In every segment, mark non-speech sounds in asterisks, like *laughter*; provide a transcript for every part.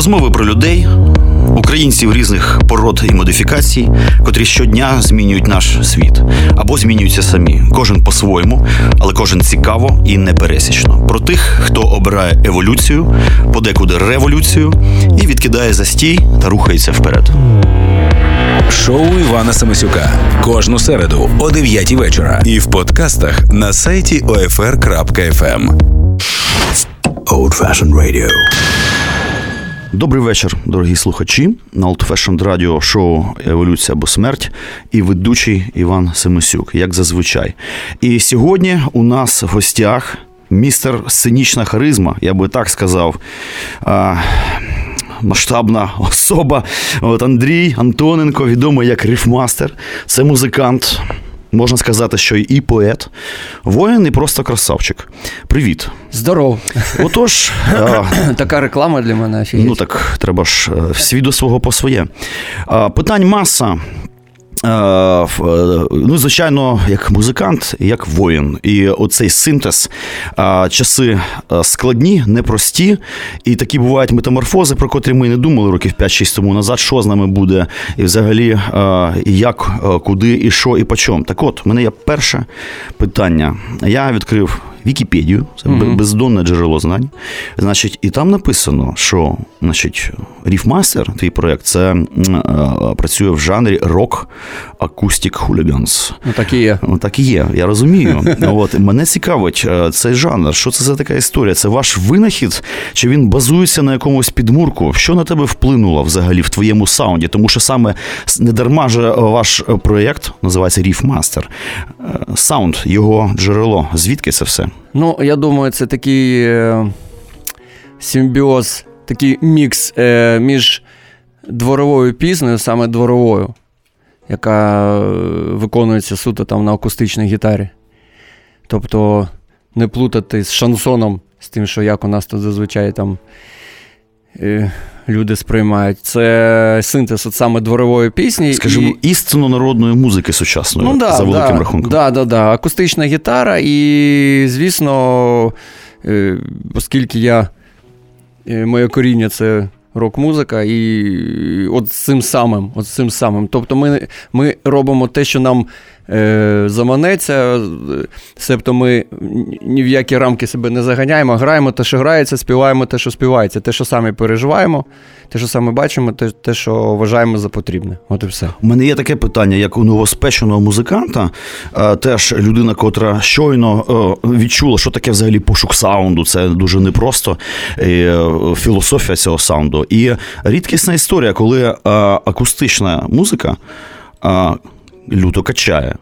Розмови про людей, українців різних пород і модифікацій, котрі щодня змінюють наш світ або змінюються самі. Кожен по-своєму, але кожен цікаво і непересічно. Про тих, хто обирає еволюцію, подекуди революцію і відкидає застій та рухається вперед. Шоу Івана Самисюка кожну середу о 9 вечора. І в подкастах на сайті OFR.FM. Old Fashioned Radio. Добрий вечір, дорогі слухачі. На Old Fashioned Radio шоу Еволюція або смерть і ведучий Іван Семисюк, як зазвичай. І сьогодні у нас в гостях містер сценічна харизма, я би так сказав. А, Масштабна особа. От Андрій Антоненко, відомий як рифмастер. Це музикант, можна сказати, що і поет, воїн і просто красавчик. Привіт. Здоров. Отож, а, *laughs* Така реклама для мене. офігеть. ну так треба ж е, свій до свого по своє. А, Питань маса. Е, е, Ну, звичайно, як музикант, як воїн. І оцей синтез, часи е, складні, непрості, і такі бувають метаморфози, про котрі ми не думали років 5-6 тому назад, що з нами буде, і взагалі як, куди, і що, і по чому. Так от, у мене є перше питання. Я відкрив Вікіпедію, це Мгм. бездонне джерело знань. Значить, і там написано, що значить, Riffmaster, твій проєкт, це працює в жанрі rock acoustic hooligans. Ну, так і є. Ну, Так і є, я розумію. *laughs* От мене цікавить е, цей жанр. Що це за така історія? Це ваш винахід? Чи він базується на якомусь підмурку? Що на тебе вплинуло взагалі в твоєму саунді? Тому що саме не дарма же ваш е, проєкт називається Riffmaster. Саунд, його джерело. Звідки це все? Ну, я думаю, це такий е, симбіоз, такий мікс е, між дворовою піснею, саме дворовою, яка е, виконується суто там на акустичній гітарі. Тобто не плутати з шансоном, з тим, що як у нас тут зазвичай там е, люди сприймають. Це синтез от саме дворової пісні. Скажімо, і... істинно народної музики сучасної, Ну, да, за великим да, рахунком. Да, да, да. Акустична гітара, і, звісно, е, оскільки я, моє коріння це рок-музика, і от з цим самим. От з цим самим. Тобто ми, ми робимо те, що нам заманеться, е, себто ми ні в які рамки себе не заганяємо, граємо те, що грається, співаємо те, що співається, те, що самі переживаємо, те, що саме бачимо, те, те що вважаємо за потрібне. От і все. У мене є таке питання, як у новоспеченого музиканта, е, теж людина, котра щойно е, відчула, що таке взагалі пошук саунду. Це дуже непросто філософія цього саунду. І рідкісна історія, коли акустична музика люто качає.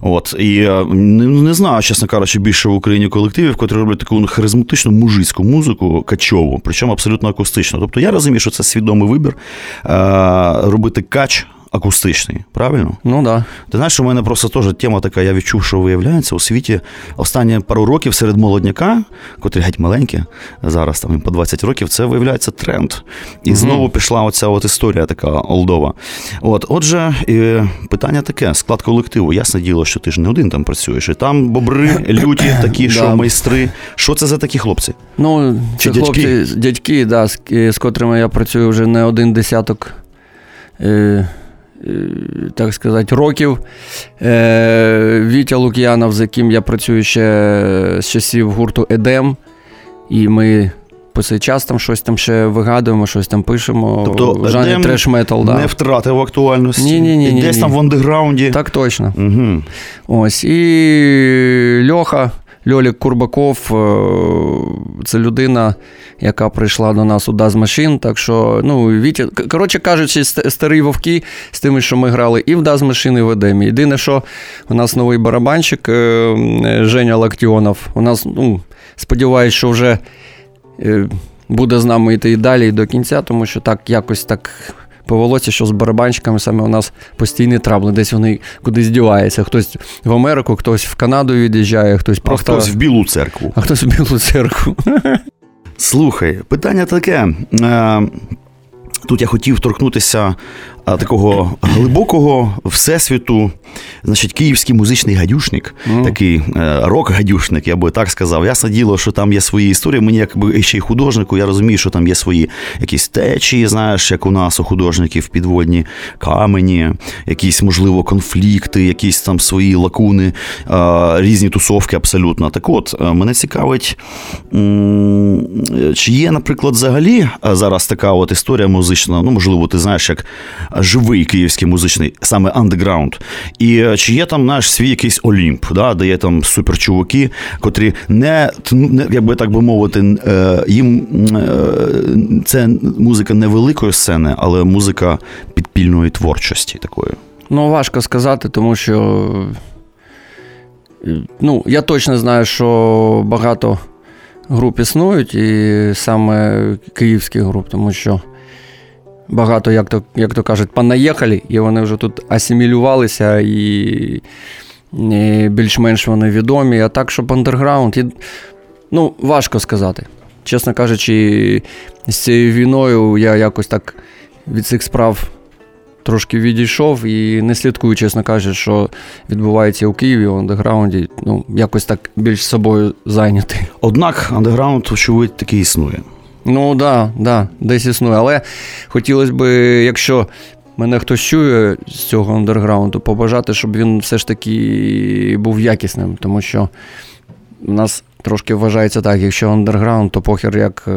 От і е, не, не знаю, чесно кажучи, більше в Україні колективів, котрі роблять таку ну, харизматичну мужицьку музику, качову, причому абсолютно акустично. Тобто я розумію, що це свідомий вибір е, робити кач акустичний, правильно? Ну. Да. Ти знаєш, у мене просто теж тема така, я відчув, що виявляється у світі останні пару років серед молодняка, котрі геть маленькі, зараз там по 20 років, це виявляється тренд. І Мгм. знову пішла оця от історія така олдова. От, отже, і питання таке: склад колективу. Ясне діло, що ти ж не один там працюєш. І там бобри, *coughs* люті, такі, що Да. майстри. Що це за такі хлопці? Ну, Чи це хлопці, дядьки, да, з, з котрими я працюю вже не один десяток, е, так сказати, років. Е, Вітя Лук'янов, з яким я працюю ще з часів гурту Едем. І ми по цей час там щось там ще вигадуємо, щось там пишемо. Тобто в жанрі треш метал. Да. Не втратив актуальності. Ні-ні-ні, І ні, Десь ні. там в андеграунді. Так точно. Угу. Ось. І Льоха, Льолік Курбаков е, це людина, яка прийшла до нас у Daz Machine. Так що, ну, Вітя, коротше кажучи, ст- старі вовки з тими, що ми грали і в Daz Machine, і в Едемі. Єдине, що у нас новий барабанщик е, Женя Лактіонов. У нас, ну, сподіваюсь, що вже е, буде з нами йти і далі, і до кінця, тому що так якось так. Повелося, що з барабанщиками саме у нас постійні трабли. Десь вони кудись діваються. Хтось в Америку, хтось в Канаду від'їжджає, хтось А хтось в Білу церкву. А хтось в Білу церкву. Слухай, питання таке. Е, Тут я хотів торкнутися такого глибокого всесвіту, значить, київський музичний гадюшник, mm. такий е, рок-гадюшник, я би так сказав. Ясне діло, що там є свої історії. Мені, якби ще й художнику, я розумію, що там є свої якісь течії, знаєш, як у нас у художників підводні камені, якісь, можливо, конфлікти, якісь там свої лакуни, різні тусовки абсолютно. Так от, мене цікавить, чи є, наприклад, взагалі зараз така от історія музична, ну, можливо, ти знаєш, як живий київський музичний, саме андеграунд. І е, чи є там знаєш, свій якийсь Олімп, да, де є там суперчуваки, котрі не, не як би так би мовити, е, їм е, це музика невеликої сцени, але музика підпільної творчості такої. Ну, важко сказати, тому що. Ну, я точно знаю, що багато груп існують, і саме київських груп, тому що багато, як то як то кажуть, понаїхали, і вони вже тут асимілювалися, і, і більш-менш вони відомі. А так, щоб андерграунд, і, ну, важко сказати. Чесно кажучи, з цією війною я якось так від цих справ трошки відійшов і не слідкую, чесно кажучи, що відбувається у Києві в андеграунді. Ну, якось так більш собою зайнятий. Однак андеграунд, очевидь, таки існує. Ну так, да, да, десь існує. Але хотілося б, якщо мене хтось чує з цього андерграунду, побажати, щоб він все ж таки був якісним, тому що в нас. Трошки вважається так, якщо андерграунд, то похер, як е,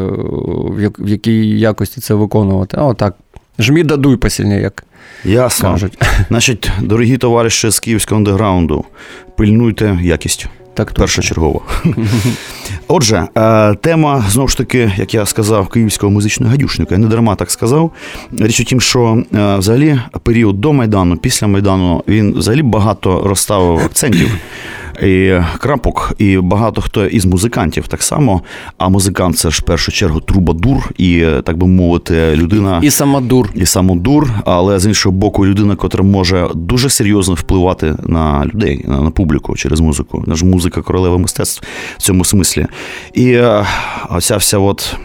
в якій якості це виконувати. А отак. Жмі дадуй посильніше, як Ясно. кажуть. Значить, дорогі товариші з київського андеграунду, пильнуйте якість. Так, першочергово. *laughs* Отже, е, тема знову ж таки, як я сказав, київського музичного гадюшника. Я не дарма так сказав. Річ у тім, що е, взагалі період до Майдану, після Майдану, він взагалі багато розставив акцентів і крапок, і багато хто із музикантів так само. А музикант це ж в першу чергу трубадур, і так би мовити, людина і самодур. І самодур, але з іншого боку, людина, котра може дуже серйозно впливати на людей, на, на публіку через музику. Наш музика королева мистецтв в цьому смислі. І е, оця вся от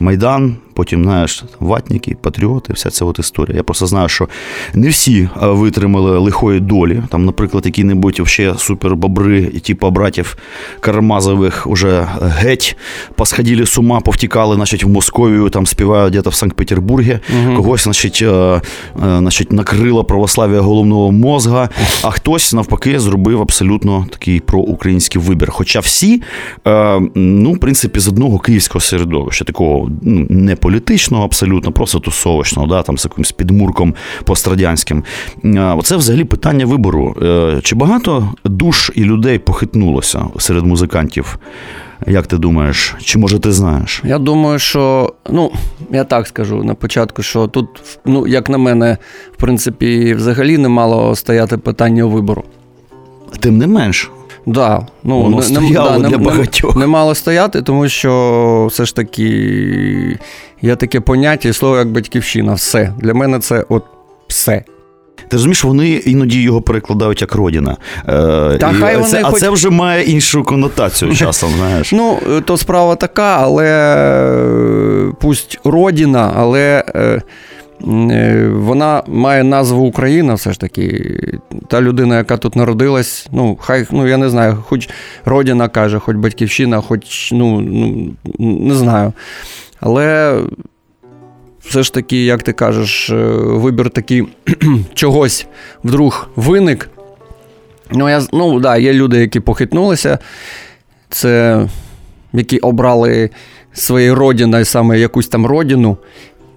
майдан потім, знаєш, ватники, патріоти, вся ця от історія. Я просто знаю, що не всі витримали лихої долі. Там, наприклад, які-небудь ще супербобри, типу братів Карамазових уже геть посходили з ума, повтікали, значить, в Московію, там співають десь в Санкт-Петербургі. Угу. Когось, значить, е, е, значить, накрило православ'я головного мозга, а хтось навпаки зробив абсолютно такий проукраїнський вибір. Хоча всі, е, ну, в принципі, з одного київського середовища, такого ну, не політичного, абсолютно, просто тусовочного, да, там з якимось підмурком пострадянським. Оце взагалі питання вибору. Е, чи багато душ і людей похитнулося серед музикантів? Як ти думаєш, чи може ти знаєш? Я думаю, що ну я так скажу на початку, що тут, ну як на мене, в принципі, взагалі не мало стояти питання вибору. Тим не менш, Да, ну, Воно не, да, для багатьох. Не, не мало стояти, тому що все ж таки є таке поняття і слово як батьківщина. Все. Для мене це от все. Ти розумієш, вони іноді його перекладають як родина. Е, Та, хай вони це, хоч... А це вже має іншу конотацію *laughs* часом. знаєш. Ну, то справа така, але е, пусть родина, але. Е, вона має назву Україна, все ж таки. Та людина, яка тут народилась, ну, хай, ну я не знаю, хоч родина каже, хоч батьківщина, хоч ну, ну не знаю. Але все ж таки, як ти кажеш, е, вибір такий *clears throat* чогось вдруг виник. Ну, я, ну, да, є люди, які похитнулися, це які обрали своєю родиною саме якусь там родину.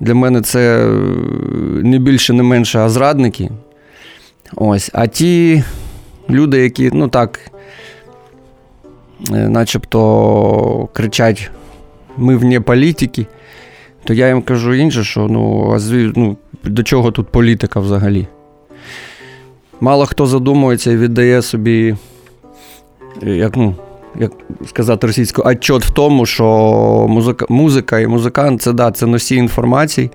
Для мене це е, не більше, не менше, а зрадники. Ось. А ті люди, які, ну так, е, начебто кричать: ми вне політики, то я їм кажу інше, що ну, а ну, до чого тут політика взагалі? Мало хто задумується і віддає собі, як, ну, як сказати російською, отчет в тому, що музика музика і музикант це да, це носій інформації.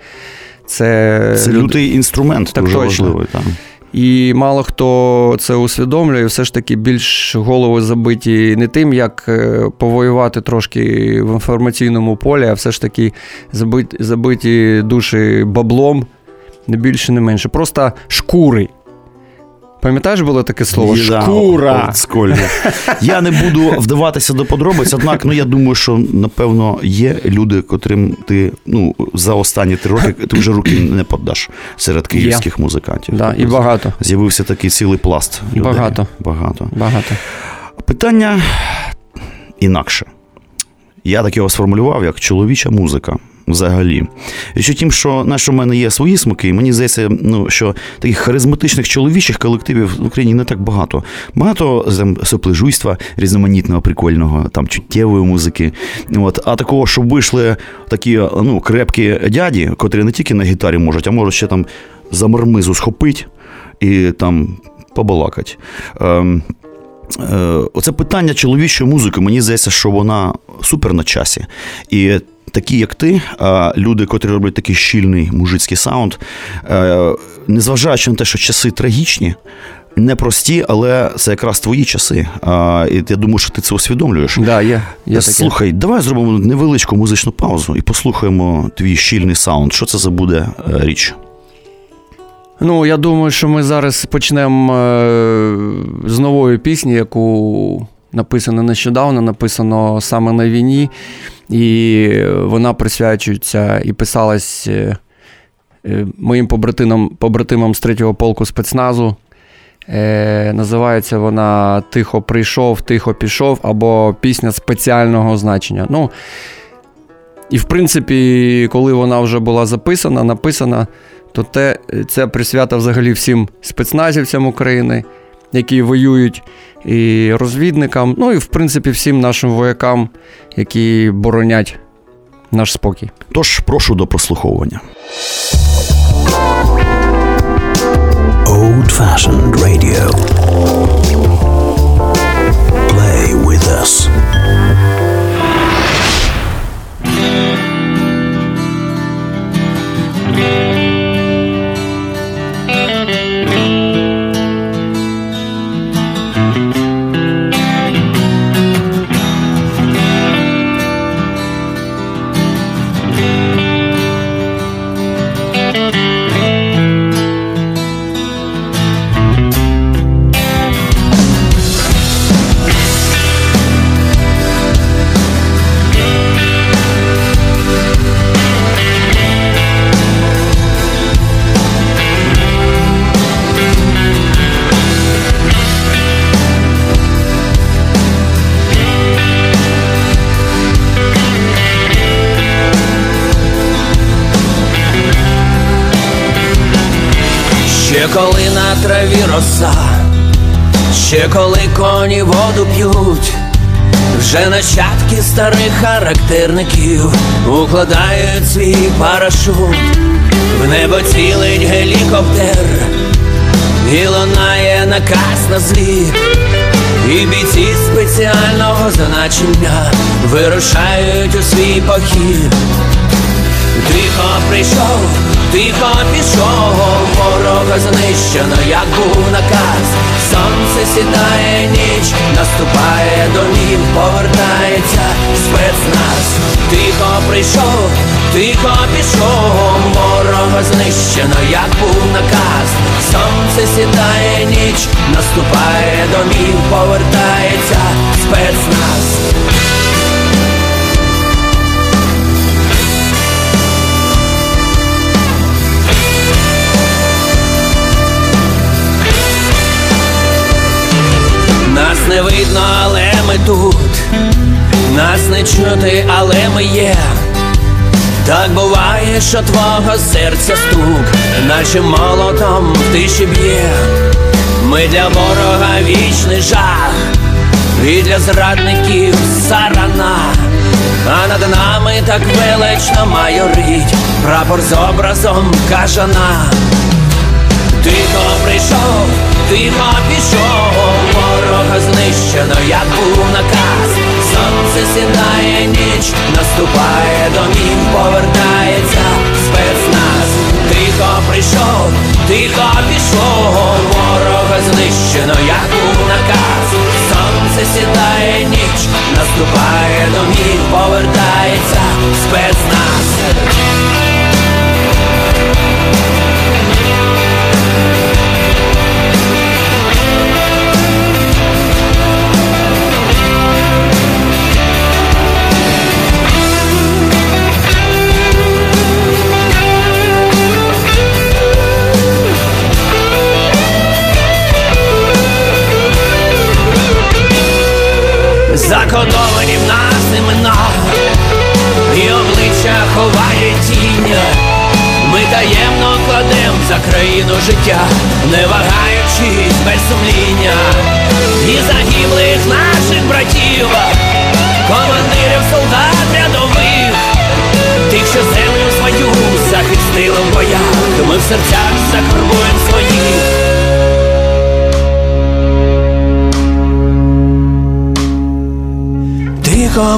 Це це люд... лютий інструмент, так дуже точно. важливий. Там. І мало хто це усвідомлює, все ж таки більш голови забиті не тим, як е, повоювати трошки в інформаційному полі, а все ж таки забиті, забиті душі баблом Не більше, не менше. Просто шкури. Пам'ятаєш, було таке слово? Да, Шкура. Я не буду вдаватися до подробиць, однак ну, я думаю, що напевно є люди, котрим ти ну, за останні три роки ти вже руки не подаш серед київських музикантів. Да, і багато. З'явився такий цілий пласт. Людей. Багато. Багато. Багато. Питання інакше. Я так його сформулював як чоловіча музика. Взагалі. У тім, що знаєш, у мене є свої смаки, мені здається, ну, що таких харизматичних чоловічих колективів в Україні не так багато. Багато там, соплежуйства різноманітного, прикольного, там, чуттєвої музики. От. А такого, щоб вийшли такі ну, крепкі дяді, котрі не тільки на гітарі можуть, а можуть ще там за мармизу схопить і там побалакать. Ем, е, Оце питання чоловічої музики, мені здається, що вона супер на часі. І такі, як ти, люди, котрі роблять такий щільний мужицький саунд, е, незважаючи на те, що часи трагічні. Непрості, але це якраз твої часи. А, І я думаю, що ти це усвідомлюєш. Да, є, є Слухай, таке. давай зробимо невеличку музичну паузу і послухаємо твій щільний саунд. Що це за буде е, річ? Ну, я думаю, що ми зараз почнемо е, з нової пісні, яку написано нещодавно, написано саме на війні. І вона присвячується і писалась е, е, моїм побратимам побратимам з третього полку спецназу. Е, Називається вона Тихо прийшов, тихо пішов або пісня спеціального значення. Ну, І в принципі, коли вона вже була записана, написана, то те, це присвята взагалі всім спецназівцям України, які воюють і розвідникам, ну і в принципі всім нашим воякам, які боронять наш спокій. Тож прошу до прослуховування. Old fashioned radio. Play with us. Коли на траві роса, ще коли коні воду п'ють, вже нащадки старих характерників укладають свій парашут, в небо цілить гелікоптер, і лунає наказ на зліт, і бійці спеціального значення вирушають у свій похід. Тихо прийшов, тихо пішов, ворога знищено, як був наказ. Сонце сідає ніч, наступає домів, повертається спецназ. Тихо прийшов, тихо пішов, ворога знищено, як був наказ. Сонце сідає ніч, наступає домів, повертається спецназ. Не видно, але ми тут, нас не чути, але ми є. Так буває, що твого серця стук, наче молотом в тиші б'є. Ми для ворога вічний жах, і для зрадників сарана, а над нами так велично майорить прапор з образом кажана. Тихо прийшов, тихо пішов, ворога знищено, як був наказ. Сонце сідає ніч, наступає домів, повертається спецназ. Тихо прийшов, тихо пішов, ворога знищено, як був наказ. Сонце сідає ніч, наступає домів, повертається спецназ.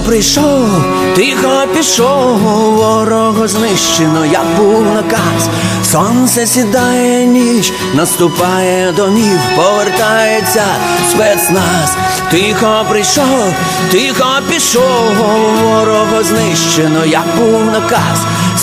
Прийшов, тихо пішов, ворога знищено, як був наказ. Сонце сідає ніч, наступає домів, повертається спецназ. Тихо прийшов, тихо пішов, ворога знищено, як був наказ.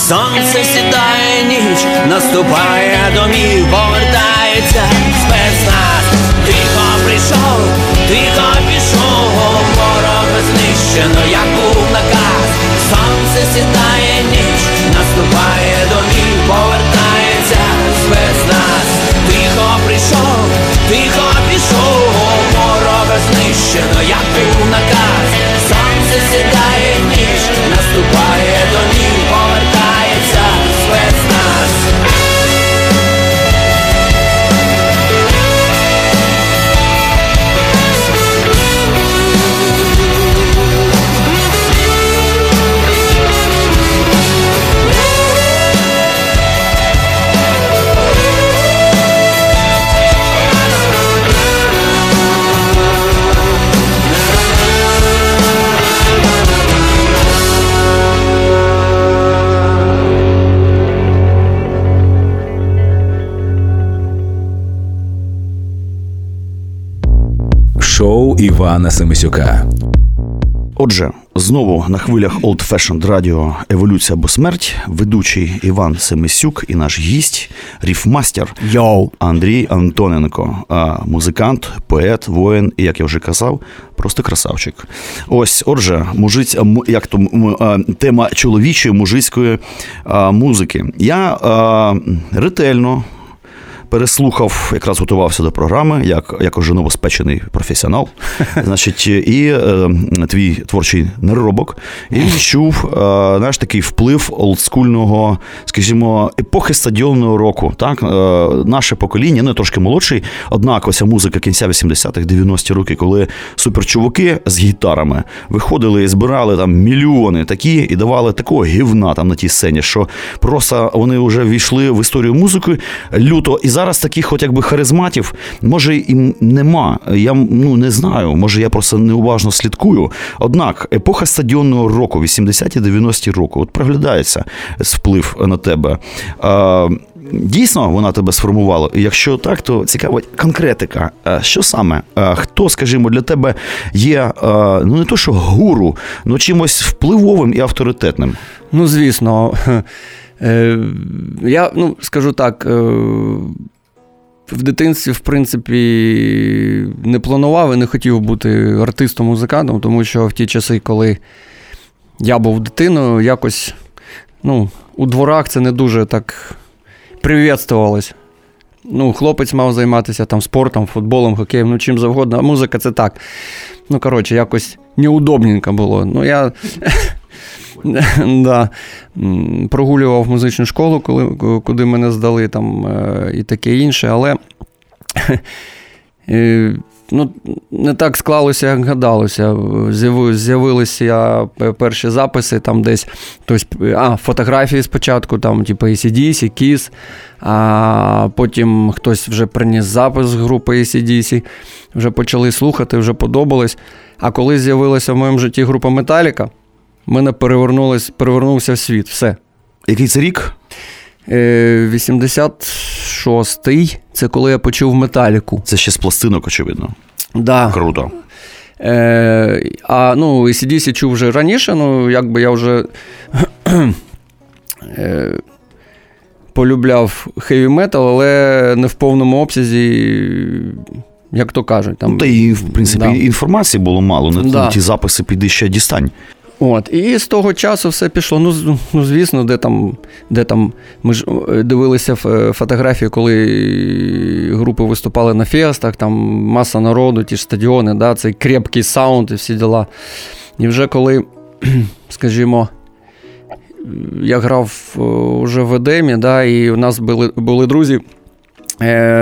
Сонце сідає ніч, наступає домів, повертається спецназ. Тихо прийшов, тихо пішов, ворога знищено, як був наказ. Сонце сідає ніч, наступає домів, повертається спецназ. Тихо прийшов, тихо пішов, ворога знищено, як був наказ. Сонце сідає ніч, наступає Івана Семисюка. Отже, знову на хвилях Old Fashioned Radio Еволюція або смерть, ведучий Іван Семисюк і наш гість, ріфмастер Йоу. Андрій Антоненко, а, музикант, поет, воїн, і як я вже казав, просто красавчик. Ось, отже, мужиць, як то тема чоловічої мужицької а, музики. Я а, ретельно переслухав, якраз готувався до програми, як, як уже новоспечений професіонал. *laughs* Значить, і е, твій творчий неробок, і відчув е, знаєш, такий вплив олдскульного, скажімо, епохи стадіонного року. Так? Е, наше покоління, ну трошки молодший, однак оця музика кінця 80-х, 90-ті роки, коли суперчуваки з гітарами виходили і збирали там мільйони такі і давали такого гівна там на тій сцені, що просто вони вже війшли в історію музики люто. І зараз таких, от якби харизматів, може і нема. Я ну не знаю, може я просто неуважно слідкую. Однак епоха стадіонного року, 80-ті, 90-ті роки, от проглядається вплив на тебе. А, Дійсно, вона тебе сформувала. Якщо так, то цікава конкретика. Що саме? Хто, скажімо, для тебе є ну не то, що гуру, ну чимось впливовим і авторитетним? Ну, звісно. Е, Я ну, скажу так. е, В дитинстві, в принципі, не планував і не хотів бути артистом-музикантом, тому що в ті часи, коли я був дитиною, якось ну, у дворах це не дуже так привітствувалось. Ну, хлопець мав займатися там спортом, футболом, хокеєм, ну чим завгодно, а музика це так. Ну, коротше, якось неудобненько було. Ну, я *laughs* да, прогулював музичну школу, коли, куди мене здали там е, і таке інше, але е, ну, не так склалося, як гадалося. З'явилися перші записи там десь. Тобто, а, фотографії спочатку, там, типу ACDC, KISS, а потім хтось вже приніс запис з групи ACDC, вже почали слухати, вже подобалось. А коли з'явилася в моєму житті група Металіка, в мене перевернулось, перевернувся світ. Все. Який це рік? Е, 86-й це коли я почув металіку. Це ще з пластинок, очевидно. Да. Круто. Е, а ну, ACDC чув вже раніше, ну, якби я вже *clears throat* е, полюбляв хеві метал, але не в повному обсязі, як то кажуть. Там, Ну, та і, в принципі, Да. інформації було мало. На Да. ті записи піди ще дістань. От, і з того часу все пішло. Ну, ну звісно, де там, де там. Ми ж е, дивилися е, фотографії, коли групи виступали на фестах, там маса народу, ті ж стадіони, да, цей крепкий саунд і всі діла. І вже коли, *clears throat* скажімо, я грав е, вже в Едемі, да, і у нас були, були друзі.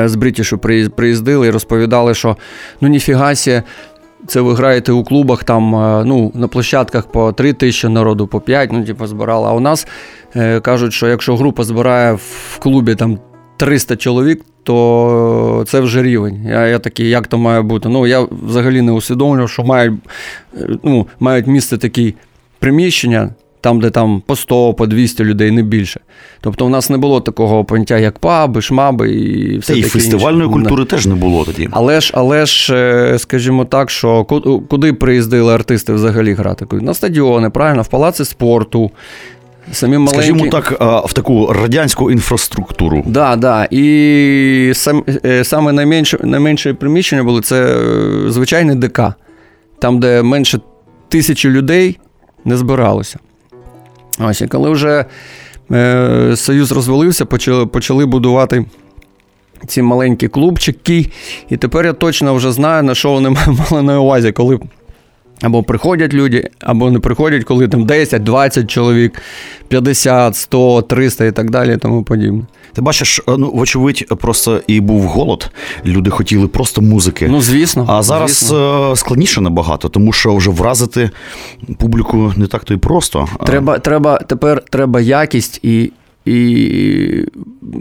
З Брітішу приїздили і розповідали, що ну ніфіга сі, це ви граєте у клубах там е, ну, на площадках по 3 тисячі народу, по 5, ну, типу, збирали. А у нас е, кажуть, що якщо група збирає в клубі там 300 чоловік, то це вже рівень. Я, я такий, як то має бути? Ну, я взагалі не усвідомлював, що мають, е, ну, мають місце такі приміщення. Там, де там по 100, по 200 людей, не більше. Тобто, у нас не було такого поняття, як паби, шмаби і все Та і таке фестивальної інше. культури теж не було тоді. Але ж, але ж, е, скажімо так, що куди приїздили артисти взагалі грати? На стадіони, правильно, в палаці спорту. Самі маленькі. Скажімо так, в таку радянську інфраструктуру. Да, да. І сам, е, саме найменше, найменше приміщення було це е, звичайний ДК, там, де менше тисячі людей не збиралося. Ось, і коли вже е, Союз розвалився, почали, почали будувати ці маленькі клубчики. І тепер я точно вже знаю, на що вони *laughs* мали на увазі, коли. Або приходять люди, або не приходять, коли там 10, 20 чоловік, 50, 100, 300 і так далі, і тому подібне. Ти бачиш, е, ну, вочевидь, просто і був голод. Люди хотіли просто музики. Ну, звісно. А зараз звісно. е, складніше набагато, тому що вже вразити публіку не так то і просто. Треба, треба, тепер треба якість і, і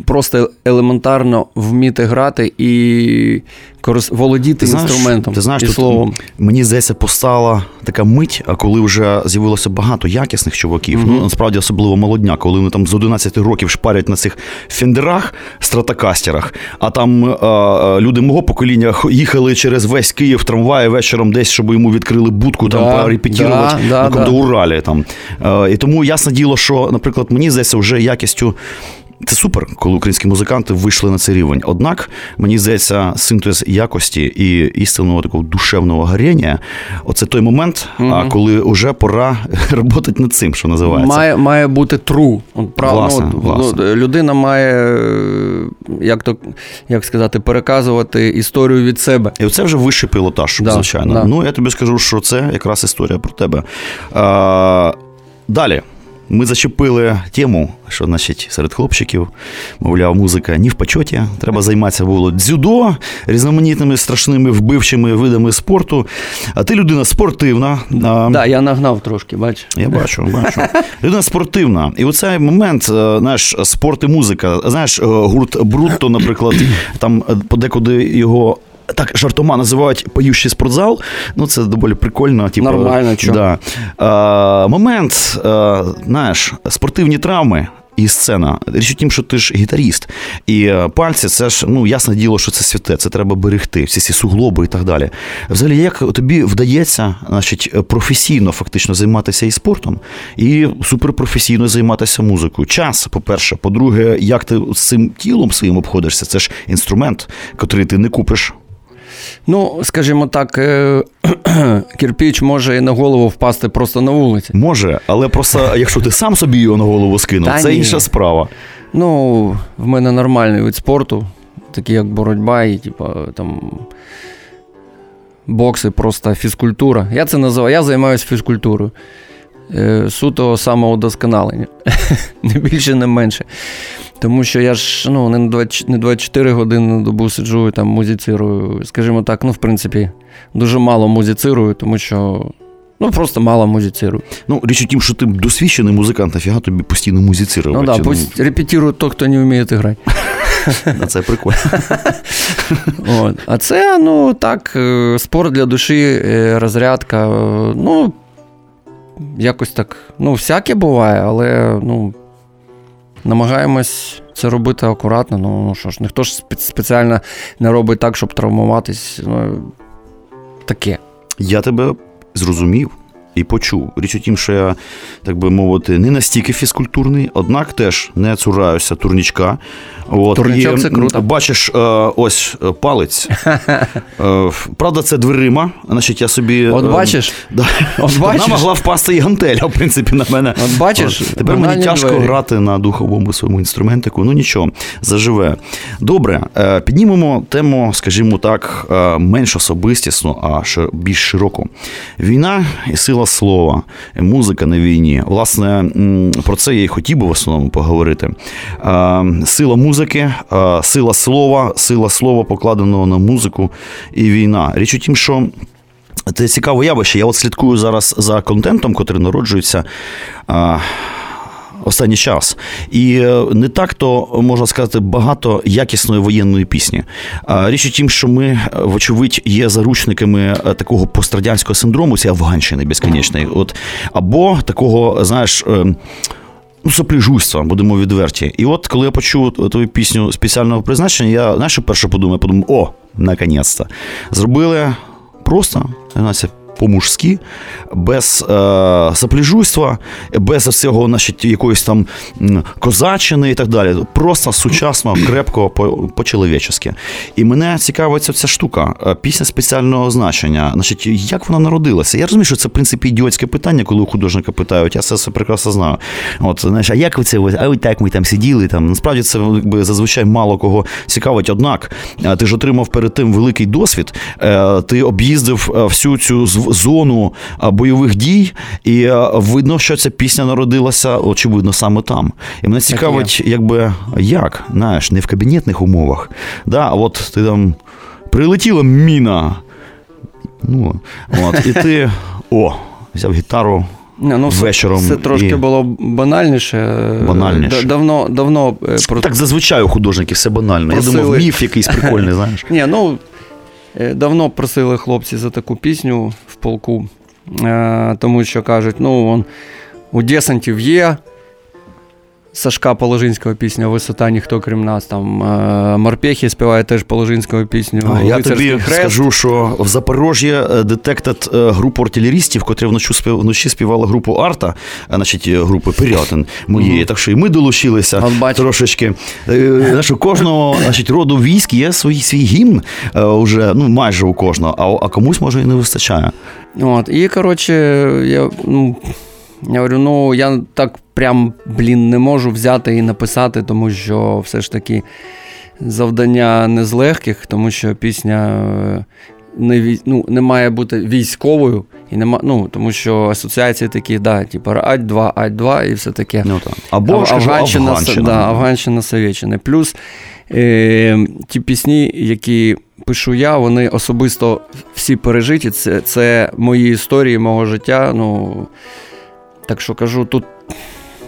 просто елементарно вміти грати і корис... володіти Ти знаєш, інструментом ти знаєш, і тут словом. мені здається, постала така мить, а коли вже з'явилося багато якісних чуваків. Ну насправді особливо молодня, коли вони там з 11 років шпарять на цих фендерах, стратокастерах, а там е, е, люди мого покоління їхали через весь Київ трамваї вечором, десь щоб йому відкрили будку, там Да, порепетірувати да, да, до Уралі. Там. Е, і тому ясне діло, що, наприклад, мені здається, вже якістю. Це супер, коли українські музиканти вийшли на цей рівень. Однак, мені здається, синтез якості і істинного такого душевного горіння оце той момент, а коли вже пора *laughs* працювати над цим, що називається. Має, має бути true. От, прав- Власне, ну, власне. ну, людина має, як, то, як сказати, переказувати історію від себе. І оце вже вищий пілотаж, Да, звичайно. да. Ну, я тобі скажу, що це якраз історія про тебе. А, далі. Ми зачепили тему, що значить серед хлопчиків, мовляв, музика ні в почоті. Треба *laughs* займатися було дзюдо, різноманітними страшними вбивчими видами спорту. А ти людина спортивна. А, Да, я нагнав трошки, бачиш. я бачу, бачу. Людина спортивна. І оцей момент, е, знаєш, спорт і музика. Знаєш, е, гурт Брутто, наприклад, там е, подекуди його. Так жартома називають поющий спортзал. Ну, це доволі прикольно. Типу, Нормально, чо? Да. Е, момент, е, знаєш, спортивні травми. І сцена. Річ у тім, що ти ж гітаріст. І е, пальці, це ж ну ясне діло, що це святе, це треба берегти, всі ці суглоби і так далі. Взагалі, як тобі вдається, значить, професійно фактично займатися і спортом, і суперпрофесійно займатися музикою? Час, по-перше, по-друге, як ти з цим тілом своїм обходишся? Це ж інструмент, який ти не купиш. Ну, скажімо так, е, *clears throat* кирпіч може і на голову впасти просто на вулиці. Може, але просто якщо ти сам собі його на голову скинув, Та це ні. інша справа. Ну, в мене нормальний вид спорту, такий як боротьба і, типа, там. Бокси, просто фізкультура. Я це називаю, я займаюся фізкультурою. Е, суто самоудосконалення. *laughs* не більше, не менше. Тому що я ж ну, не 24 години на добу сиджу і там музицирую. Скажімо так, ну, в принципі, дуже мало музицирую, тому що ну, просто мало музицирую. Ну, річ у тім, що ти досвідчений музикант, нафіга тобі постійно музицирувати. Ну так, да, пусть репетирует тот, хто не вміє грати. *laughs* Це прикольно. От. А це, ну так, е, спорт для душі, е, розрядка. Ну, якось так. Ну, всяке буває, але ну, намагаємось це робити акуратно. Ну, ну що ж, ніхто ж спеціально не робить так, щоб травмуватись. Ну, таке. Я тебе зрозумів і почув. Річ у тім, що я, так би мовити, не настільки фізкультурний, однак теж не цураюся турнічка. От, Турнічок і, це круто. Бачиш, е, ось е, палець. *laughs* Е, Правда, це дверима. Значить, я собі. От бачиш? *laughs* Да. От бачиш? Вона могла впасти і гантеля, в принципі, на мене. От бачиш? От. Тепер мені тяжко двері. грати на духовому своєму інструментику. Ну нічого, заживе. Добре, піднімемо тему, скажімо так, менш особистісну, а більш широку. Війна і сила сила слова, музика на війні. Власне, про це я і хотів би в основному поговорити. Сила музики, сила слова, сила слова покладеного на музику і війна. Річ у тім, що. Це цікаве явище. Я от слідкую зараз за контентом, котрий народжується. Останній час. І е, не так то можна сказати багато якісної воєнної пісні. Річ у тім, що ми, е, вочевидь, є заручниками е, такого пострадянського синдрому, цієї Афганщини безконечної. От, або такого, знаєш. Ну, сопліжуйства, будемо відверті. І от коли я почув твою пісню спеціального призначення, я знаєш, що перше подумав, подумав, о, наконець-то. Зробили просто, по-мужськи, без е, сопліжуйства, без всього, значить, якоїсь там м, козаччини і так далі. Просто сучасно, крепко, по- по-чоловічески. І мене цікавить ця штука. е, Пісня спеціального значення. Значить, як вона народилася? Я розумію, що це в принципі ідіотське питання, коли у художника питають, я це все прекрасно знаю. От, знаєш, а як ви це? А ось так ми там сиділи. Там насправді це якби зазвичай мало кого цікавить. Однак е, ти ж отримав перед тим великий досвід. е, Ти об'їздив всю цю з- зону е, бойових дій, і е, видно, що ця пісня народилася, очевидно, саме там. І мене цікавить, якби як, знаєш, не в кабінетних умовах. Да, от ти там прилетіла міна. Ну, от, і ти *laughs* о, взяв гітару. Не, ну, це- Вечором Це трошки і- було банальніше. Банальніше. Давно, давно е, про Так зазвичай у художників все банально. Я думав, міф якийсь прикольний, знаєш. *laughs* Ні, ну е, давно просили хлопці за таку пісню в полку, е, тому що кажуть, ну он, у десантів є. Сашка Положинського пісня Висота ніхто крім нас. Там е, Морпехи співає теж Положинського пісню. А, я тобі хрест». скажу, що в Запорожжі детектед групу артилерістів, котрі вночі вночі співали групу Арта, значить, е, групи Пирятин моєї. Так що і ми долучилися От трошечки. Е, у кожного значить, роду військ є свій, свій гімн е, уже, ну майже у кожного, а, а комусь може і не вистачає. От, і, коротше, я, ну, я говорю, ну я так прям, блін, не можу взяти і написати, тому що все ж таки завдання не з легких, тому що пісня е, не, ну, не має бути військовою, і нема, ну, тому що асоціації такі, да, типу Ать-2, Ать-2 і все таке. Ну, так. Або Ав- Афганщина, Афганщина. Да, Афганщина Совєтщина. Плюс е, ті пісні, які пишу я, вони особисто всі пережиті. Це, це мої історії, мого життя. Ну, так що кажу, тут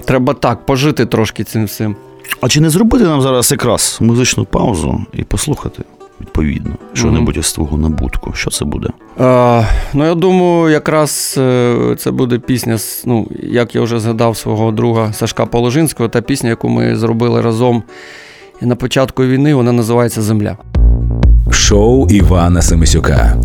треба так пожити трошки цим всім. А чи не зробити нам зараз якраз музичну паузу і послухати відповідно що-небудь із твого набутку? Що це буде? Е, ну, я думаю, якраз е, це буде пісня, ну, як я вже згадав свого друга Сашка Положинського, та пісня, яку ми зробили разом на початку війни, вона називається Земля. Шоу Івана Семисюка.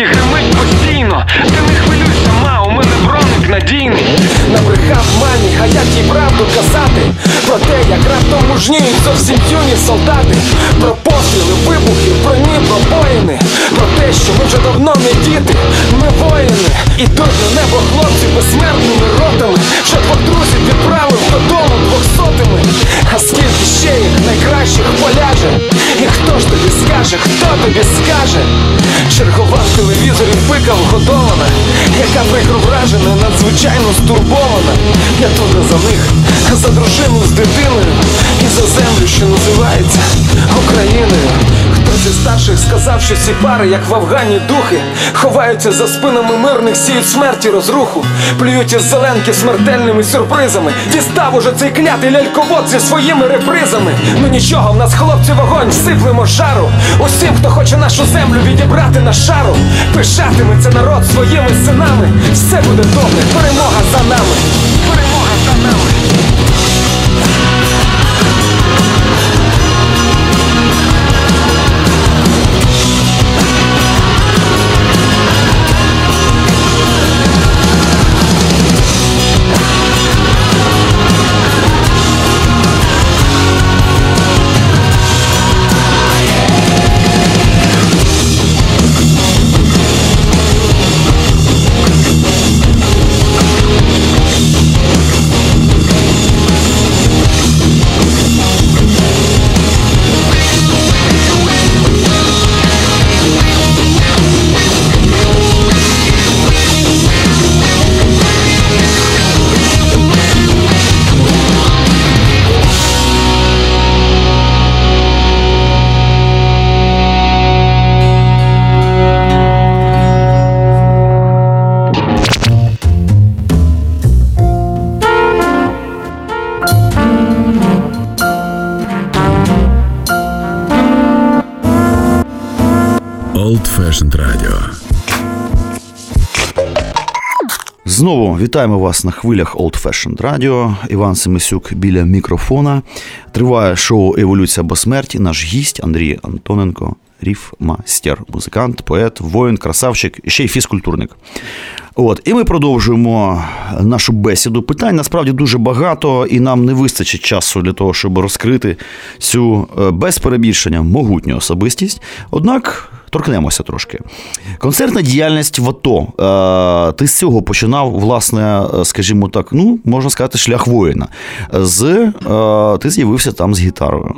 Душі йдуть що ці пари, як в Афгані духи Ховаються за спинами мирних, сіють смерті розруху Плюють із зеленки смертельними сюрпризами. Дістав уже цей клятий ляльковод зі своїми репризами. Ну нічого, в нас хлопці вогонь, всиплемо жару. Усім, хто хоче нашу землю відібрати на шару Пишатиметься народ своїми синами. Все буде добре, перемога за нами. Перемога за нами Знову вітаємо вас на хвилях Old Fashioned Radio. Іван Семисюк біля мікрофона. Триває шоу Еволюція або смерті. Наш гість Андрій Антоненко, ріфмастер, музикант, поет, воїн, красавчик і ще й фізкультурник. От, і ми продовжуємо нашу бесіду. Питань насправді дуже багато, і нам не вистачить часу для того, щоб розкрити цю е, без перебільшення могутню особистість. Однак торкнемося трошки. Концертна діяльність в АТО. Е, Ти з цього починав, власне, е, скажімо так, ну, можна сказати, шлях воїна. З, е, Ти з'явився там з гітарою.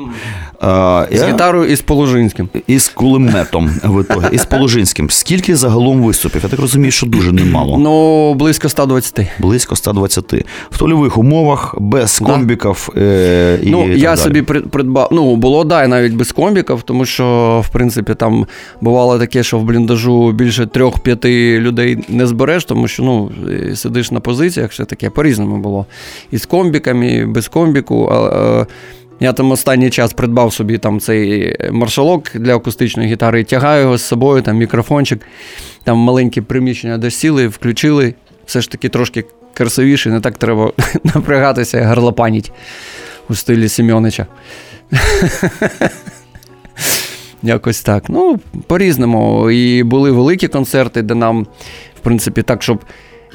З я- гітарою і з Положинським. і з кулеметом в ітогі, і з Положинським. Скільки загалом виступів? Я так розумію, що дуже немало. Ну, близько 120. Близько 120. В тольових умовах, без Да. комбіків. Е, і Ну, так я далі. собі придбав. Ну, було да, і навіть без комбіків, тому що, в принципі, там бувало таке, що в бліндажу більше трьох-п'яти людей не збереш, тому що ну, сидиш на позиціях, все таке по-різному було. І з комбіками, і без комбіку. А, е, я там останній час придбав собі там цей маршалок для акустичної гітари, тягаю його з собою, там мікрофончик, там маленькі приміщення, де сіли, включили. Все ж таки трошки красивіше, не так треба *laughs* напрягатися гарлопаніть у стилі Сім'онича. *laughs* Якось так. Ну, по-різному. І були великі концерти, де нам, в принципі, так, щоб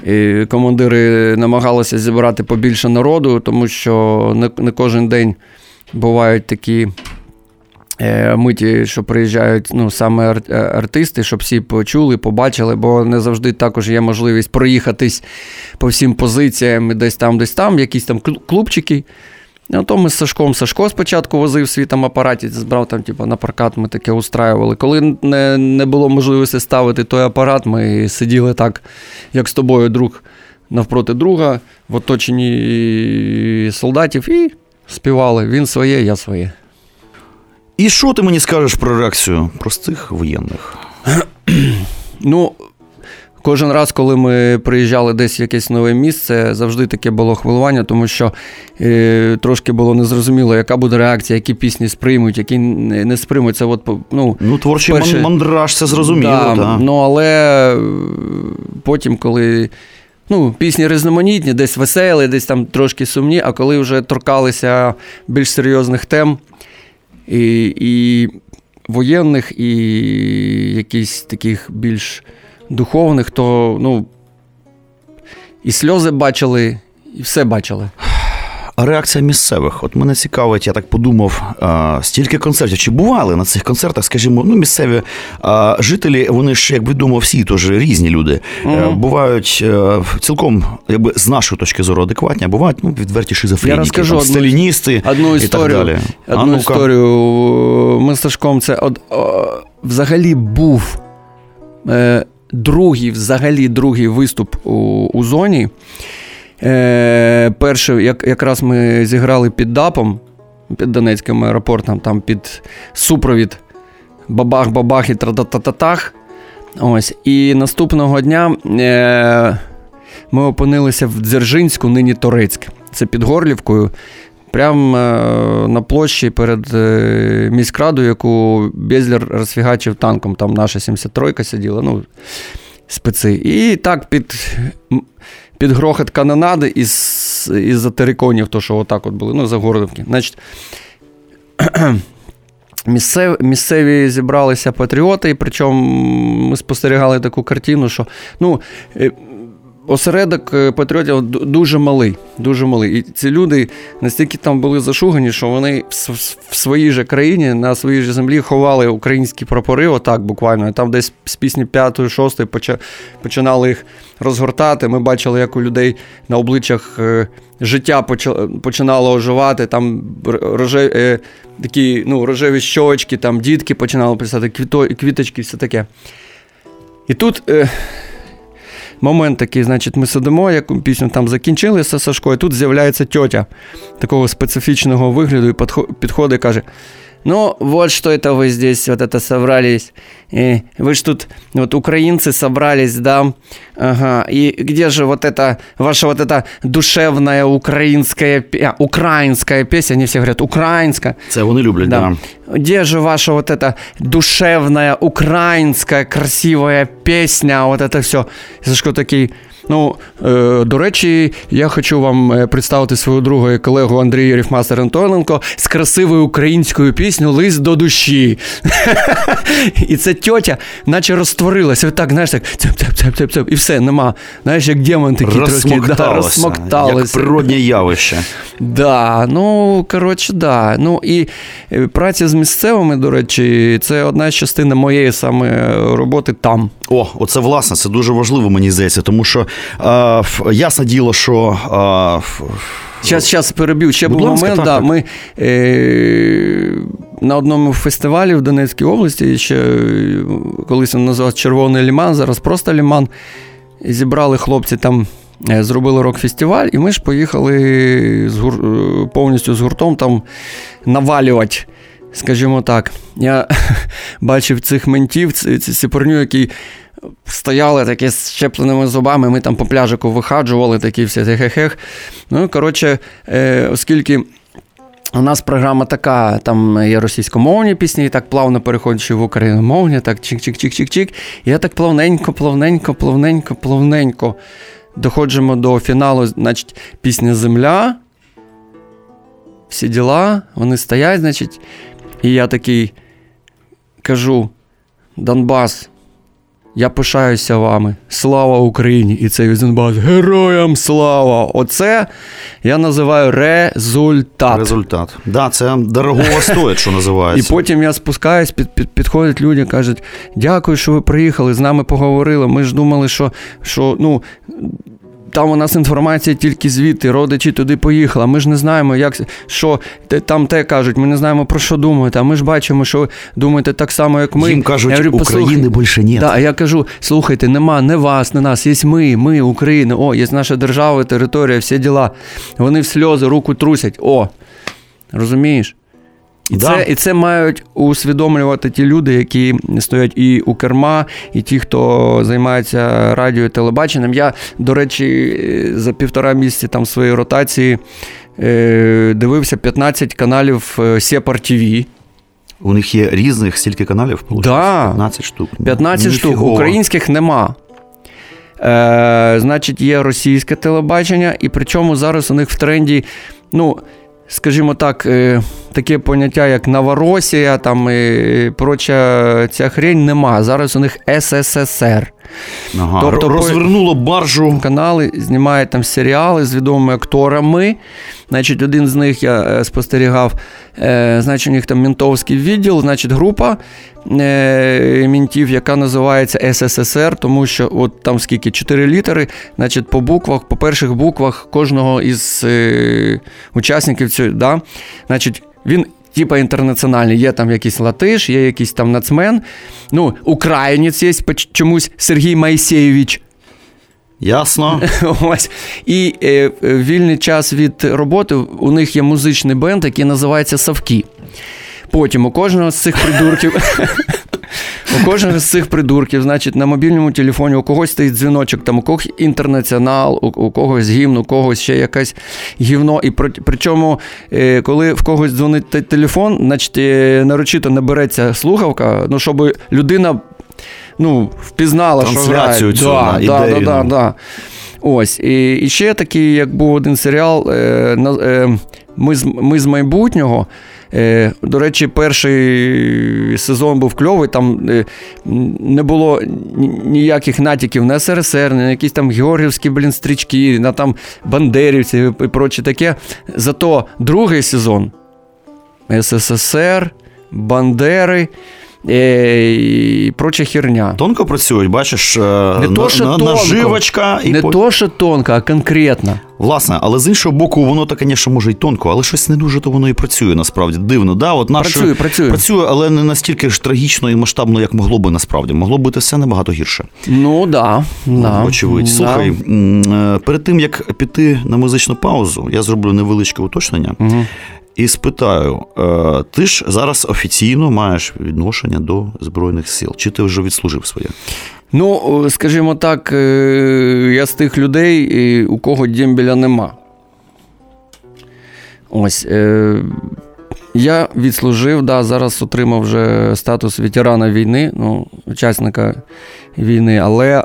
е, командири намагалися зібрати побільше народу, тому що не, кожен день бувають такі. е, Миті, що приїжджають ну, саме ар- е, артисти, щоб всі почули, побачили, бо не завжди також є можливість проїхатись по всім позиціям, десь там, десь там, якісь там клубчики. Ну, то ми з Сашком Сашко спочатку возив свій там апараті, збрав там, типу, на прокат, ми таке устраювали. Коли не, не було можливості ставити той апарат, ми сиділи так, як з тобою, друг навпроти друга, в оточенні солдатів, і співали. Він своє, я своє. І що ти мені скажеш про реакцію простих воєнних? Ну, кожен раз, коли ми приїжджали десь в якесь нове місце, завжди таке було хвилювання, тому що е, трошки було незрозуміло, яка буде реакція, які пісні сприймуть, які не не сприймуть. Це от, ну, Ну, творчий Перше- мандраж, це зрозуміло. Да, Да, Ну, але е, потім, коли. Ну, пісні різноманітні, десь веселі, десь там трошки сумні, а коли вже торкалися більш серйозних тем і, і воєнних, і якісь таких більш духовних, то ну, і сльози бачили, і все бачили. А реакція місцевих? От мене цікавить, я так подумав, а, стільки концертів. Чи бували на цих концертах, скажімо, ну, місцеві а, жителі, вони ж, як відомо, всі теж різні люди. Е, Бувають е, цілком, якби з нашої точки зору адекватні, а бувають ну, відверті шизофреніки, розкажу там, одну- сталіністи Одну і так історію. далі. Одну ну-ка. історію. Ми з Сашком це од, о, взагалі був е, другий, взагалі другий виступ у, у зоні. Е, перший, як, якраз ми зіграли під ДАПом, під Донецьким аеропортом, там під супровід бабах-бабах і тра-та-та-та-тах. Ось. І наступного дня е, ми опинилися в Дзержинську, нині Торецьк. Це під Горлівкою. Прямо е, на площі перед е, міськрадою, яку Безлер розфігачив танком. Там наша 73-ка сиділа, ну, специ. І так під, під грохот канонади із, із-за териконів, то, що отак от були, ну, за Горлівки. Значить, *clears throat* Місцеві, місцеві зібралися патріоти, і причому ми спостерігали таку картину, що ну, е, осередок е, патріотів дуже малий. Дуже малий. І ці люди настільки там були зашугані, що вони в своїй же країні, на своїй же землі ховали українські прапори, отак буквально. Там десь з пісні 5-6 починали їх розгортати. Ми бачили, як у людей на обличчях е, життя починало оживати, там р- роже, е, такі ну, рожеві щочки, там дітки починали писати, квіто, квіточки, все таке. І тут. Момент такий, значить, ми сидимо, яку пісню там закінчилися Сашко, і тут з'являється тьотя такого специфічного вигляду і підходить і каже: Ну, вот что это вы здесь вот это собрались. И вы ж тут вот украинцы собрались, да? Ага. И где же вот это ваша вот эта душевная украинская, пе- а, украинская песня? Они все говорят, украинская. Це вони люблять, Да. да. Где же ваша вот эта душевная, украинская, красивая песня, вот это все. Сашко такий. Ну, е, до речі, я хочу вам е, представити свого друга і колегу Андрія Riffmaster Антоненко з красивою українською піснею Лист до душі. *laughs* І ця тьотя, наче розтворилася. Отак, знаєш, так цеп-цеп-цеп-цеп, і все, нема. Знаєш, як демон такий трошки да, Розсмокталося, як природнє явище. Да, ну коротше, да. Ну і е, праця з місцевими, до речі, це одна з частин моєї саме роботи там. О, оце власне, це дуже важливо, мені здається, тому що е, ясне діло, що е, Зараз, зараз переб'ю. Ще був момент. так, да, так. Ми е, на одному фестивалі в Донецькій області, ще е, колись він називався Червоний Ліман, зараз просто Ліман. Зібрали хлопці там. е, Зробили рок-фестиваль, і ми ж поїхали з гур... е, повністю з гуртом там навалювати, скажімо так. Я *laughs* бачив цих ментів, ці, сіпорню, які стояли такі з щепленими зубами, ми там по пляжику вихаджували, такі всі хех-хех. Ну, коротше, е, оскільки. У нас програма така, там є російськомовні пісні, і так плавно переходячи в україномовні, так чик-чик-чик-чик-чик. Я так плавненько, плавненько, плавненько, плавненько доходжимо до фіналу, значить, пісня Земля. Всі діла, вони стоять, значить. І я такий кажу: Донбас, Я пишаюся вами. Слава Україні! І цей Візенбас. Героям слава! Оце я називаю результат. Результат. Да, це дорогого стоїть, що називається. І потім я спускаюсь, під, під, підходять люди, кажуть: дякую, що ви приїхали, з нами поговорили. Ми ж думали, що, що ну. Там у нас інформація тільки звідти, родичі туди поїхали. Ми ж не знаємо, як що там те кажуть. Ми не знаємо про що думаєте. А ми ж бачимо, що ви думаєте так само, як ми. Їм кажуть, Я говорю, України більше ні. Да, а я кажу: слухайте, нема не вас, не нас, є ми, ми, Україна. О, є наша держава, територія, всі діла. Вони в сльози, руку трусять. О, розумієш? І, Да. це, і це мають усвідомлювати ті люди, які стоять і у керма, і ті, хто займається радіо і телебаченням. Я, до речі, за півтора місяці там своєї ротації е, дивився 15 каналів е, Сепар ТВ. У них є різних стільки каналів? Да. 15 штук. 15 штук. Українських нема. Е, значить, є російське телебачення, і причому зараз у них в тренді, ну, скажімо так, е, таке поняття, як Новоросія, там і проча ця хрень нема. Зараз у них СССР. Ага. Тобто, Розвернуло баржу. Канали знімають там серіали з відомими акторами. Значить, один з них я е, спостерігав, е, значить, у них там ментовський відділ, значить, група мінтів, яка називається СССР, тому що от там скільки чотири літери, значить, по буквах, по перших буквах кожного із е, учасників цього, да, значить, він. Типа інтернаціональний, є там якийсь латиш, є якийсь там нацмен. Ну, українець є чомусь Сергій Майсєєвич. Ясно. *laughs* Ось. І е, е, вільний час від роботи у них є музичний бенд, який називається Савки. Потім у кожного з цих придурків. *laughs* У кожного з цих придурків, значить, на мобільному телефоні у когось стоїть дзвіночок, там у когось інтернаціонал, у, у когось гімн, у когось ще якесь гівно. І при, причому, е, коли в когось дзвонить те- телефон, значить, е, нарочито не береться слухавка, ну, щоб людина ну, впізнала, що Трансляцію грає. цю, да, да, да, да, да, да. Ось. І, і ще такий, як був один серіал е, на- е, ми, з, ми з майбутнього. Е, до речі, перший сезон був кльовий, там е, не було ніяких натяків на СРСР, на якісь там георгівські блін, стрічки, на там бандерівці і проче таке. Зато другий сезон СССР, Бандери і проча херня. Тонко працюють, бачиш, е, Не то, що на- тонко. наживочка і Не по- то, що тонко, а конкретно. Власне, але з іншого боку, воно то, звісно, може й тонко, але щось не дуже то воно і працює насправді. Дивно, да? От наше... Працює, працює. Працює, але не настільки ж трагічно і масштабно, як могло би насправді. Могло бути все набагато гірше. Ну да, да. Очевидь. Да. Слухай, е, перед тим як піти на музичну паузу, я зроблю невеличке уточнення Угу. І спитаю: е, ти ж зараз офіційно маєш відношення до Збройних сил? Чи ти вже відслужив своє? Ну, скажімо так, е, я з тих людей, е, у кого дембеля нема. Ось. Я відслужив, да, зараз отримав вже статус ветерана війни, ну, учасника війни, але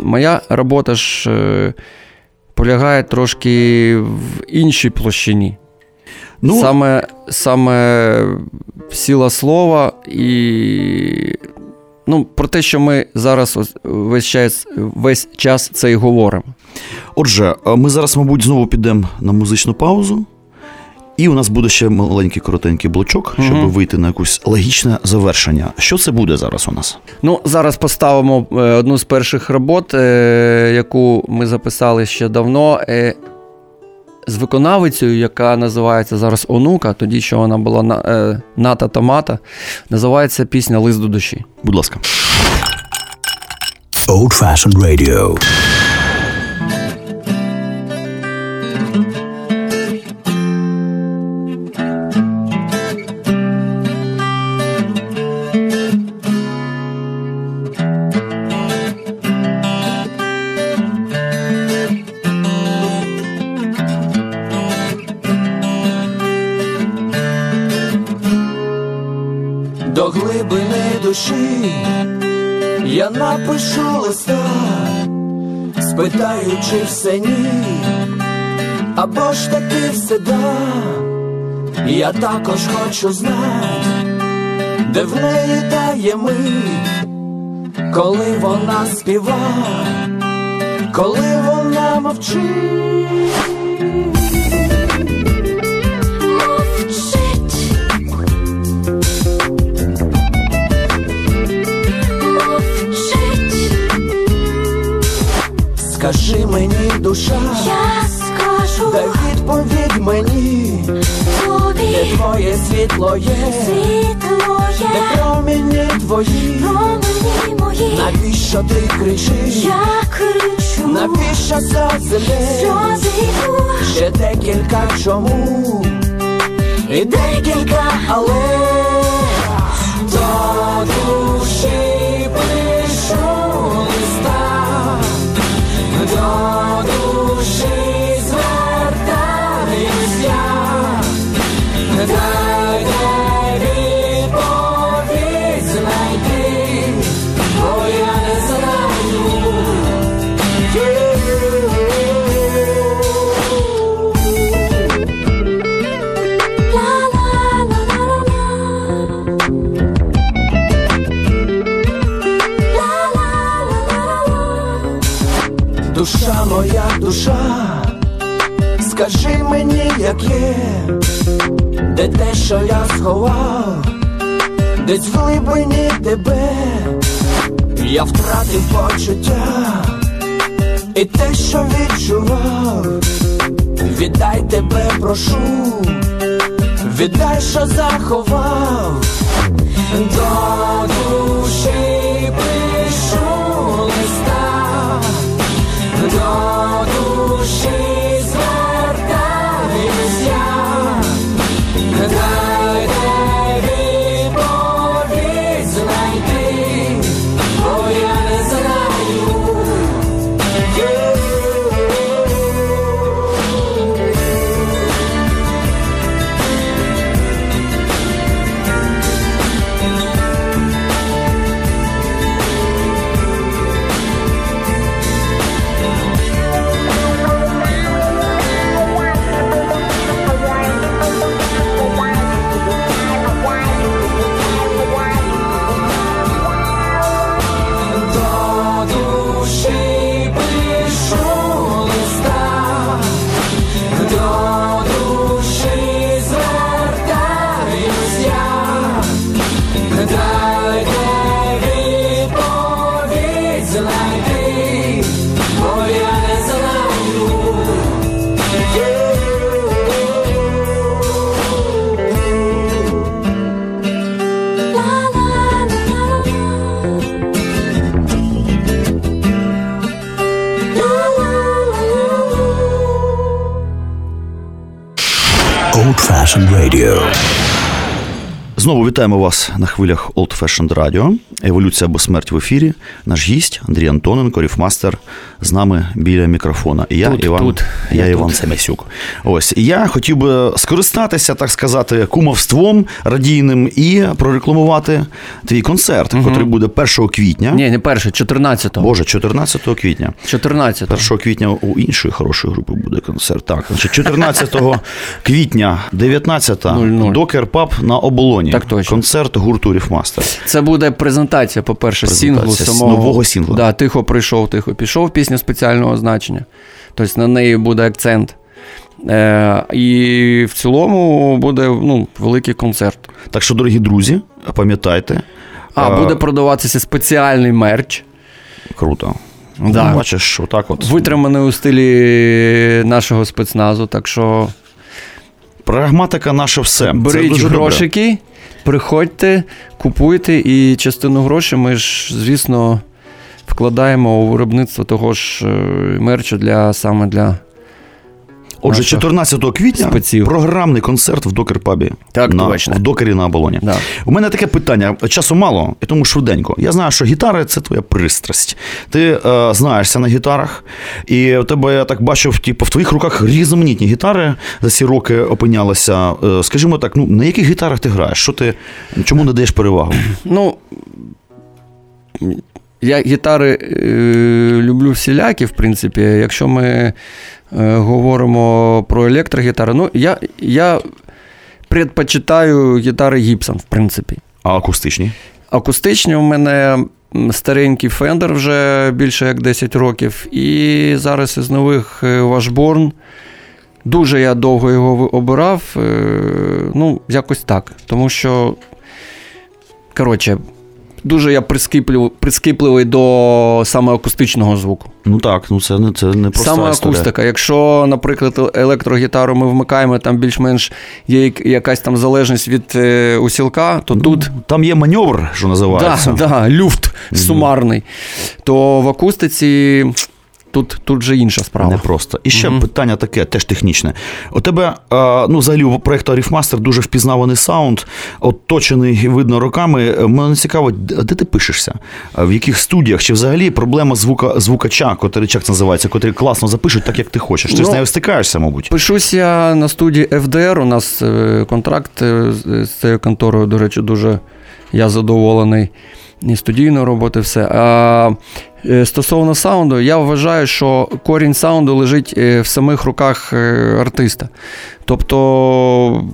моя робота ж полягає трошки в іншій площині. Ну, Саме, саме сила слова і ну, про те, що ми зараз весь час, весь час це і говоримо. Отже, е, ми зараз, мабуть, знову підемо на музичну паузу. І у нас буде ще маленький коротенький блочок, щоб Мгм. вийти на якусь логічне завершення. Що це буде зараз у нас? Ну, зараз поставимо е, одну з перших робот, е, яку ми записали ще давно. З виконавицею, яка називається зараз Онука, тоді що вона була на, е, Ната Томата, називається пісня Лист до душі. Будь ласка. Old fashioned radio. Напишу листа, спитаючи все ні, або ж таки все да. Я також хочу знати, де в неї дає мить, коли вона співа, коли вона. Мовчить. Скажи мені, душа, Я скажу. Дай відповідь мені, де твоє світло є, світло де є, проміні твої, промені мої. навіщо ти кричиш, Я кричу, навіщо сльози йдуть. Ще декілька чому? І декілька але. До душа, скажи мені, як є, де те, що я сховав, десь в глибині тебе, я втратив почуття, і те, що відчував, віддай тебе, прошу, віддай, що заховав, до душі пишу листа, до вітаємо вас на хвилях Old Fashioned Radio. Еволюція або смерть в ефірі. Наш гість Андрій Антоненко, ріфмастер, з нами біля мікрофона. І я Тут, Іван, тут. я Я Іван тут. Семесюк. Ось я хотів би скористатися, так сказати, кумовством радійним і прорекламувати твій концерт, який буде 1 квітня. Ні, не перше, 14-го. Боже, 14 квітня. 14-го. 1 квітня у іншої хорошої групи буде концерт. Так, значить, 14 *laughs* квітня, 19 00. Docker Pub на Оболоні. Так точно. Концерт гурту Riffmaster. Це буде презентація, по-перше, Презентація сінглу з самого нового сінгла. Да, тихо прийшов, тихо пішов. Пісня спеціального значення. Тобто на неї буде акцент. Е, і в цілому буде ну, великий концерт. Так що, дорогі друзі, пам'ятайте. А, е, буде продаватися спеціальний мерч. Круто. Да. Ну, бачиш, отак от. Витриманий у стилі нашого спецназу. Так що Прагматика наше все. Це беріть дуже добре. приходьте, купуйте, і частину грошей ми ж, звісно, вкладаємо у виробництво того ж е, мерчу для саме для. Отже, 14 квітня спеців. програмний концерт в Докер-пабі. Так, на, точно. В докері на оболоні. Да. У мене таке питання: часу мало, і тому швиденько. Я знаю, що гітари це твоя пристрасть. Ти е, знаєшся на гітарах, і у тебе я так бачив, типу, в твоїх руках різноманітні гітари за ці роки опинялися. Е, скажімо так, ну на яких гітарах ти граєш? Що ти чому не даєш перевагу? Ну, я гітари е, люблю всілякі, в принципі. Якщо ми е, говоримо про електрогітари, ну, я, я предпочитаю гітари Гібсон, в принципі. А акустичні? Акустичні у мене старенький Fender вже більше як 10 років. І зараз із нових е, Washburn. Дуже я довго його обирав. е, Ну, якось так. Тому що, коротше, дуже я прискіпливий, прискіпливий до саме акустичного звуку. Ну так, ну це не це не просто Саме історія. акустика. Якщо, наприклад, електрогітару ми вмикаємо, там більш-менш є якась там залежність від е, усілка, то тут Там є маневр, що називається. да, да, люфт сумарний. То в акустиці тут, тут же інша справа. Непросто. І ще питання таке, теж технічне. У тебе, е, ну, взагалі, у проєкту Riffmaster дуже впізнаваний саунд, оточений, видно, роками. Мене цікаво, де ти пишешся? Е, В яких студіях? Чи взагалі проблема звука, звукача, котрий це називається, котрі класно запишуть так, як ти хочеш? Ти з Ну, нею стикаєшся, мабуть. Пишусь я на студії FDR. У нас е, контракт з з цією конторою, до речі, дуже я задоволений. І студійної роботи, все. А е, стосовно саунду, я вважаю, що корінь саунду лежить е, в самих руках е, артиста. Тобто.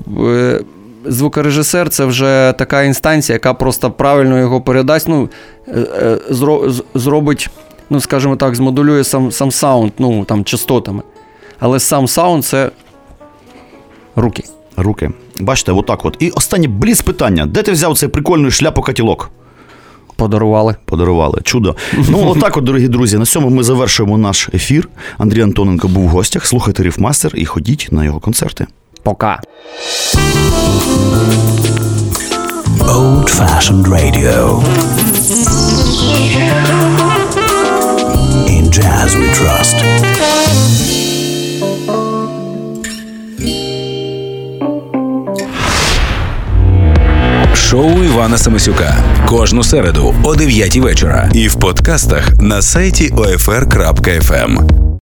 Звукорежисер це вже така інстанція, яка просто правильно його передасть. Ну, зро- зробить, ну, скажімо так, змодулює сам, сам саунд, ну там частотами. Але сам саунд це руки. Руки. Бачите, отак от. І останнє бліц питання. Де ти взяв цей прикольний шляпу-катілок? Подарували. Подарували. Чудо. Ну, *laughs* отак, от, дорогі друзі, на цьому ми завершуємо наш ефір. Андрій Антоненко був в гостях. Слухайте Ріфмастер і ходіть на його концерти. Пока. Old fashioned radio. In jazz we trust. Шоу Івана Самисюка кожну середу о 9 вечора. І в подкастах на сайті OFR.FM.